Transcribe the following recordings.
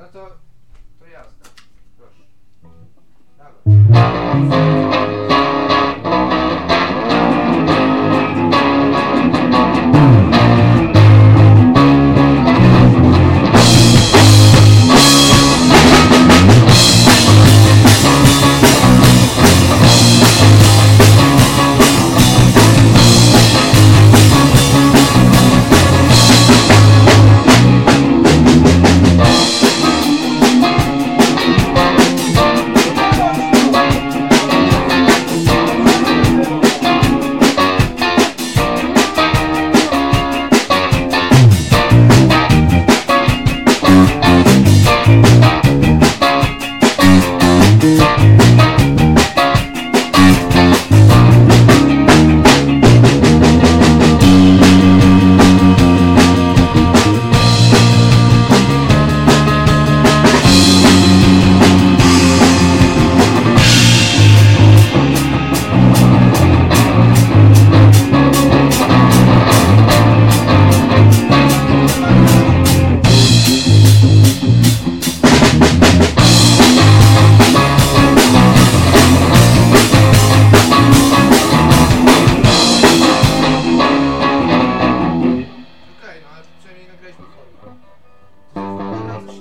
no to, to jazda. Proszę. Dawaj. Thank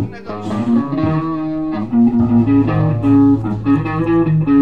願いします。